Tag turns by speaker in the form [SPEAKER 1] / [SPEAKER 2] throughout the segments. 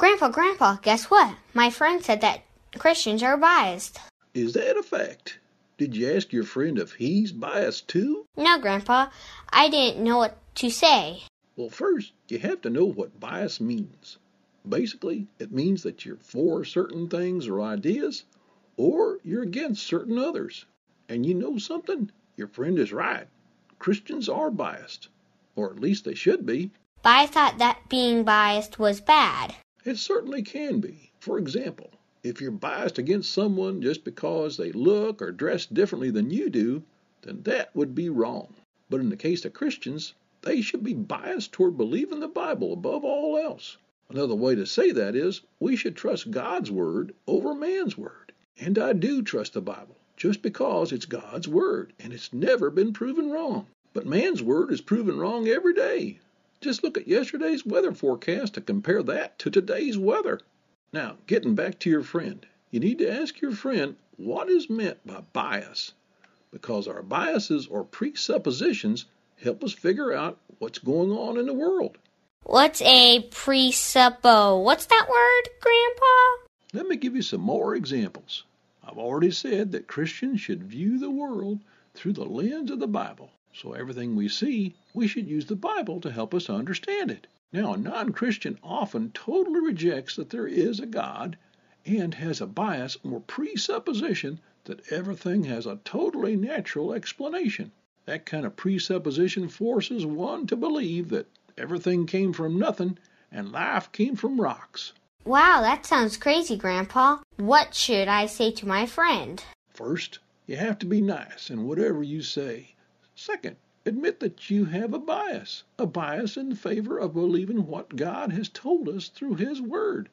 [SPEAKER 1] Grandpa, Grandpa, guess what? My friend said that Christians are biased.
[SPEAKER 2] Is that a fact? Did you ask your friend if he's biased too?
[SPEAKER 1] No, Grandpa, I didn't know what to say.
[SPEAKER 2] Well, first, you have to know what bias means. Basically, it means that you're for certain things or ideas, or you're against certain others. And you know something? Your friend is right. Christians are biased, or at least they should be.
[SPEAKER 1] But I thought that being biased was bad.
[SPEAKER 2] It certainly can be. For example, if you're biased against someone just because they look or dress differently than you do, then that would be wrong. But in the case of Christians, they should be biased toward believing the Bible above all else. Another way to say that is we should trust God's Word over man's Word. And I do trust the Bible just because it's God's Word and it's never been proven wrong. But man's Word is proven wrong every day. Just look at yesterday's weather forecast to compare that to today's weather. Now, getting back to your friend, you need to ask your friend what is meant by bias, because our biases or presuppositions help us figure out what's going on in the world.
[SPEAKER 1] What's a presuppo? What's that word, Grandpa?
[SPEAKER 2] Let me give you some more examples. I've already said that Christians should view the world through the lens of the Bible. So everything we see, we should use the Bible to help us understand it. Now, a non Christian often totally rejects that there is a God and has a bias or presupposition that everything has a totally natural explanation. That kind of presupposition forces one to believe that everything came from nothing and life came from rocks.
[SPEAKER 1] Wow, that sounds crazy, Grandpa. What should I say to my friend?
[SPEAKER 2] First, you have to be nice in whatever you say. Second, admit that you have a bias, a bias in favor of believing what God has told us through His Word.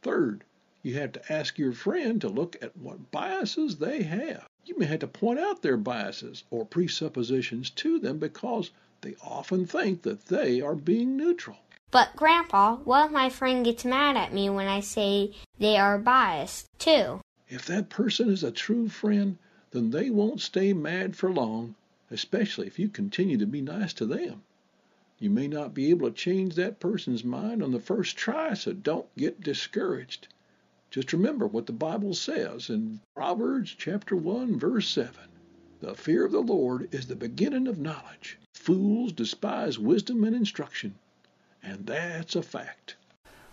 [SPEAKER 2] Third, you have to ask your friend to look at what biases they have. You may have to point out their biases or presuppositions to them because they often think that they are being neutral.
[SPEAKER 1] But, Grandpa, what if my friend gets mad at me when I say they are biased, too?
[SPEAKER 2] If that person is a true friend, then they won't stay mad for long especially if you continue to be nice to them. You may not be able to change that person's mind on the first try, so don't get discouraged. Just remember what the Bible says in Proverbs chapter 1 verse 7. The fear of the Lord is the beginning of knowledge. Fools despise wisdom and instruction. And that's a fact.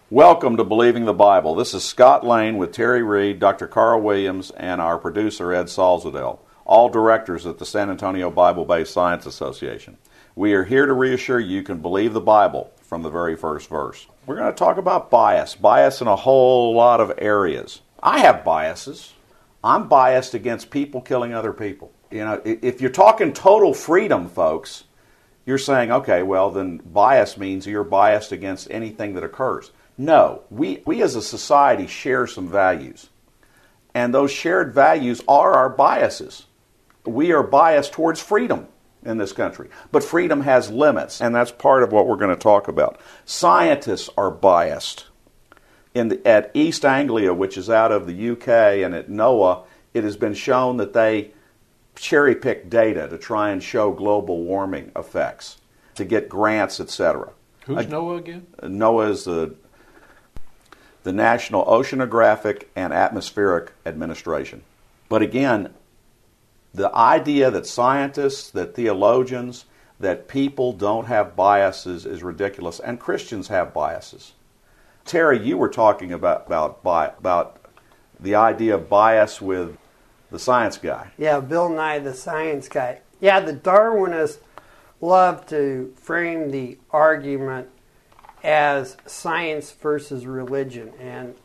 [SPEAKER 3] Welcome to Believing the Bible. This is Scott Lane with Terry Reed, Dr. Carl Williams, and our producer Ed Salzadell all directors at the San Antonio Bible Based Science Association. We are here to reassure you you can believe the Bible from the very first verse. We're going to talk about bias, bias in a whole lot of areas. I have biases. I'm biased against people killing other people. You know, if you're talking total freedom, folks, you're saying, okay, well, then bias means you're biased against anything that occurs. No, we, we as a society share some values. And those shared values are our biases we are biased towards freedom in this country. But freedom has limits, and that's part of what we're going to talk about. Scientists are biased. In the, at East Anglia, which is out of the UK, and at NOAA, it has been shown that they cherry pick data to try and show global warming effects, to get grants, etc.
[SPEAKER 4] Who's uh, NOAA again?
[SPEAKER 3] NOAA is the the National Oceanographic and Atmospheric Administration. But again, the idea that scientists, that theologians, that people don't have biases is ridiculous, and Christians have biases. Terry, you were talking about about about the idea of bias with the science guy.
[SPEAKER 5] Yeah, Bill Nye, the science guy. Yeah, the Darwinists love to frame the argument as science versus religion, and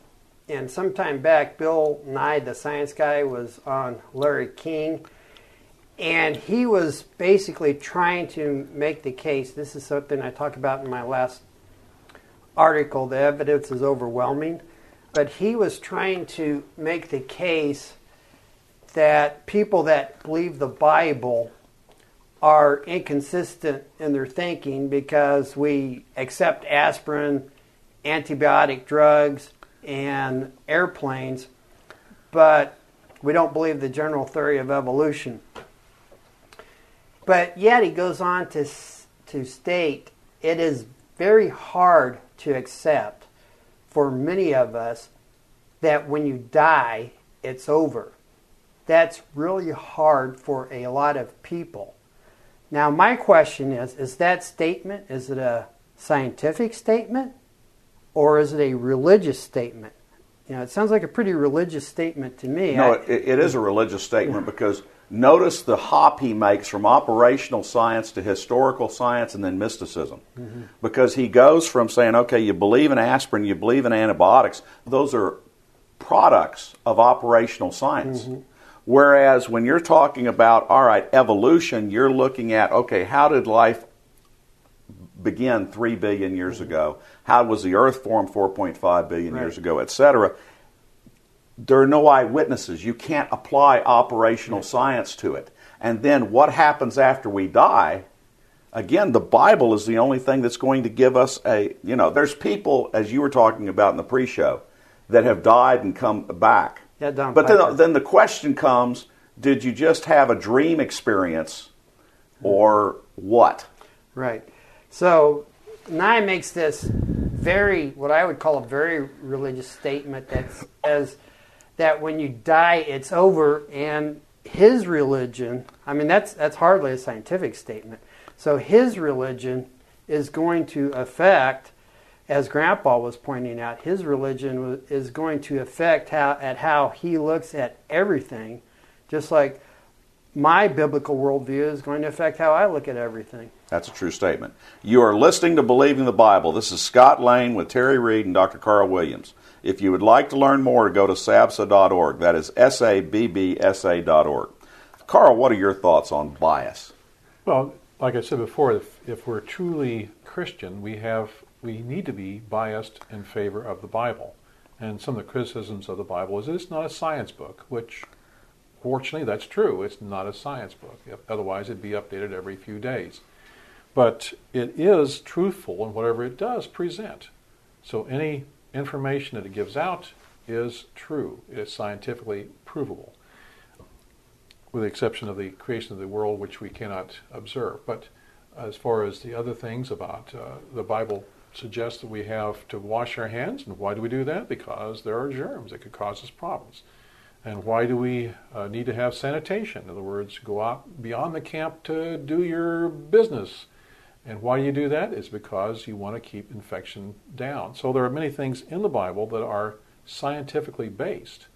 [SPEAKER 5] and some time back, Bill Nye, the science guy, was on Larry King, and he was basically trying to make the case. This is something I talk about in my last article, the evidence is overwhelming, but he was trying to make the case that people that believe the Bible are inconsistent in their thinking because we accept aspirin, antibiotic drugs, and airplanes, but we don't believe the general theory of evolution. But yet he goes on to, to state it is very hard to accept for many of us that when you die, it's over. That's really hard for a lot of people. Now, my question is is that statement, is it a scientific statement or is it a religious statement? You know, it sounds like a pretty religious statement to me.
[SPEAKER 3] No,
[SPEAKER 5] I,
[SPEAKER 3] it, it is a religious statement because notice the hop he makes from operational science to historical science and then mysticism. Mm-hmm. Because he goes from saying, okay, you believe in aspirin, you believe in antibiotics, those are products of operational science. Mm-hmm. Whereas when you're talking about, all right, evolution, you're looking at, okay, how did life begin 3 billion years mm-hmm. ago? How was the earth formed 4.5 billion right. years ago, etc.? There are no eyewitnesses. You can't apply operational right. science to it. And then what happens after we die? Again, the Bible is the only thing that's going to give us a, you know, there's people, as you were talking about in the pre show, that have died and come back
[SPEAKER 5] yeah, Don
[SPEAKER 3] but then, then the question comes did you just have a dream experience or what?
[SPEAKER 5] Right. So Nye makes this very, what I would call a very religious statement that says that when you die, it's over, and his religion, I mean, that's, that's hardly a scientific statement. So his religion is going to affect as Grandpa was pointing out, his religion is going to affect how at how he looks at everything, just like my biblical worldview is going to affect how I look at everything.
[SPEAKER 3] That's a true statement. You are listening to Believing the Bible. This is Scott Lane with Terry Reed and Dr. Carl Williams. If you would like to learn more, go to sabsa.org. That is S A B B S A.org. Carl, what are your thoughts on bias?
[SPEAKER 6] Well, like I said before, if, if we're truly Christian, we have we need to be biased in favor of the Bible. And some of the criticisms of the Bible is it's not a science book, which fortunately that's true. It's not a science book. Otherwise, it'd be updated every few days. But it is truthful in whatever it does present. So any information that it gives out is true. It is scientifically provable, with the exception of the creation of the world, which we cannot observe. But as far as the other things about uh, the Bible suggests that we have to wash our hands. And why do we do that? Because there are germs that could cause us problems. And why do we uh, need to have sanitation? In other words, go out beyond the camp to do your business. And why you do that? Is because you want to keep infection down. So there are many things in the Bible that are scientifically based.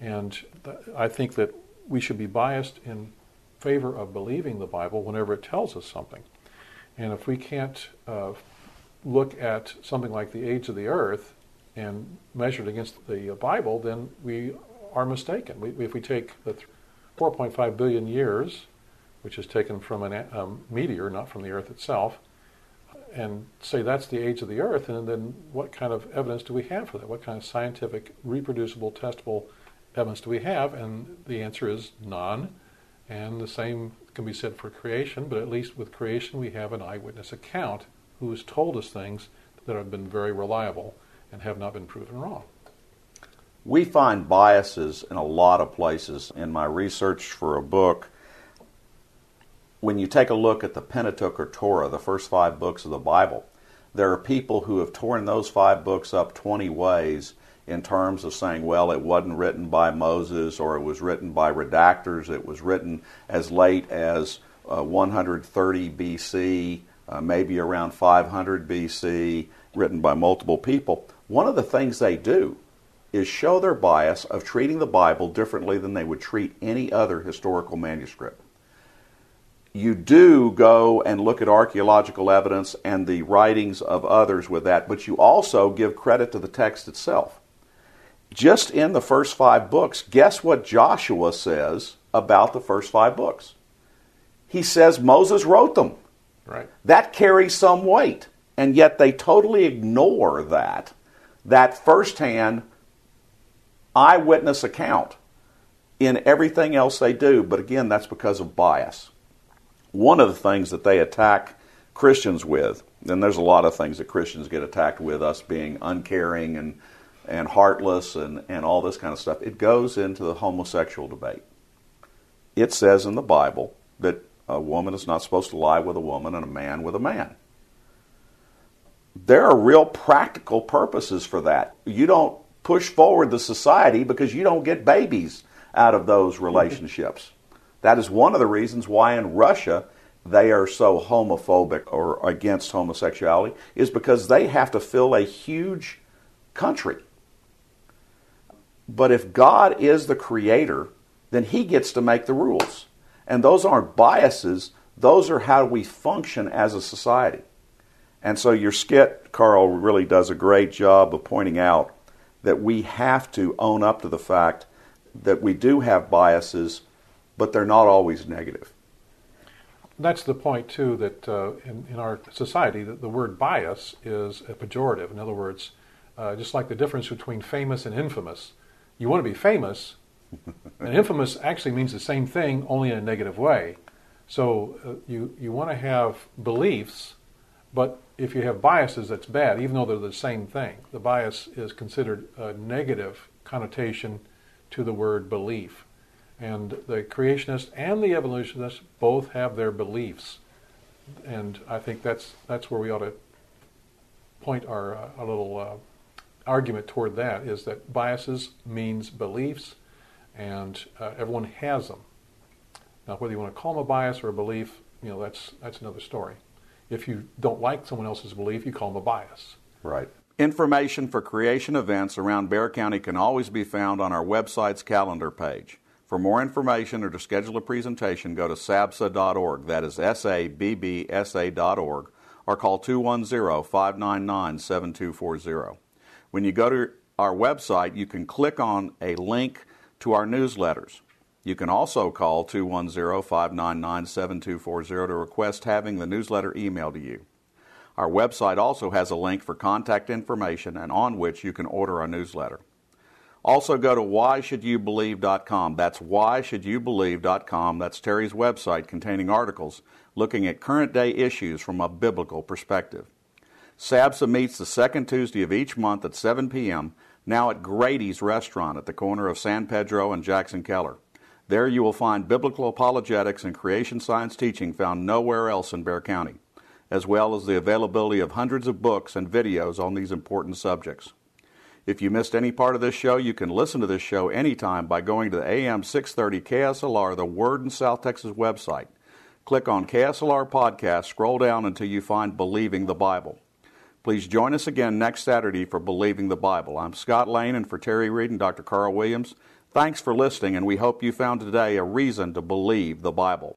[SPEAKER 6] And th- I think that we should be biased in favor of believing the Bible whenever it tells us something. And if we can't uh, look at something like the age of the earth and measure it against the Bible, then we are mistaken. We, if we take the 4.5 billion years, which is taken from a um, meteor, not from the earth itself, and say that's the age of the earth, and then what kind of evidence do we have for that? What kind of scientific, reproducible, testable evidence do we have? And the answer is none. And the same can be said for creation, but at least with creation we have an eyewitness account who has told us things that have been very reliable and have not been proven wrong.
[SPEAKER 3] We find biases in a lot of places. In my research for a book, when you take a look at the Pentateuch or Torah, the first five books of the Bible, there are people who have torn those five books up 20 ways in terms of saying, well, it wasn't written by Moses or it was written by redactors, it was written as late as uh, 130 BC uh, maybe around 500 BC, written by multiple people. One of the things they do is show their bias of treating the Bible differently than they would treat any other historical manuscript. You do go and look at archaeological evidence and the writings of others with that, but you also give credit to the text itself. Just in the first five books, guess what Joshua says about the first five books? He says Moses wrote them.
[SPEAKER 6] Right.
[SPEAKER 3] That carries some weight. And yet they totally ignore that, that firsthand eyewitness account in everything else they do. But again, that's because of bias. One of the things that they attack Christians with, and there's a lot of things that Christians get attacked with, us being uncaring and, and heartless and, and all this kind of stuff, it goes into the homosexual debate. It says in the Bible that a woman is not supposed to lie with a woman and a man with a man. There are real practical purposes for that. You don't push forward the society because you don't get babies out of those relationships. That is one of the reasons why in Russia they are so homophobic or against homosexuality, is because they have to fill a huge country. But if God is the creator, then he gets to make the rules. And those aren't biases, those are how we function as a society. And so your skit, Carl, really does a great job of pointing out that we have to own up to the fact that we do have biases, but they're not always negative.
[SPEAKER 6] That's the point, too, that uh, in, in, our society, that the word bias is a pejorative. In other words, uh, just like the difference between famous and infamous, you want to be famous, and infamous actually means the same thing, only in a negative way. So uh, you, you want to have beliefs, but if you have biases, that's bad, even though they're the same thing. The bias is considered a negative connotation to the word belief. And the creationists and the evolutionists both have their beliefs. And I think that's, that's where we ought to point our, uh, our little uh, argument toward that is that biases means beliefs, and uh, everyone has them. Now, whether you want to call them a bias or a belief, you know, that's, that's another story. If you don't like someone else's belief, you call them a bias.
[SPEAKER 3] Right. Information for creation events around Bexar County can always be found on our website's calendar page. For more information or to schedule a presentation, go to sabsa.org. That is S A B B S A.org or call 210 599 7240. When you go to our website, you can click on a link to our newsletters. You can also call 210 599 7240 to request having the newsletter emailed to you. Our website also has a link for contact information and on which you can order our newsletter. Also go to whyshouldyoubelieve.com. That's whyshouldyoubelieve.com. That's Terry's website containing articles looking at current day issues from a biblical perspective. SABSA meets the second Tuesday of each month at 7 p.m., now at Grady's Restaurant at the corner of San Pedro and Jackson Keller. There you will find biblical apologetics and creation science teaching found nowhere else in Bexar County as well as the availability of hundreds of books and videos on these important subjects. If you missed any part of this show, you can listen to this show anytime by going to the AM 630 KSLR, the Word in South Texas website. Click on KSLR Podcast, scroll down until you find Believing the Bible. Please join us again next Saturday for Believing the Bible. I'm Scott Lane, and for Terry Reed and Dr. Carl Williams, thanks for listening, and we hope you found today a reason to believe the Bible.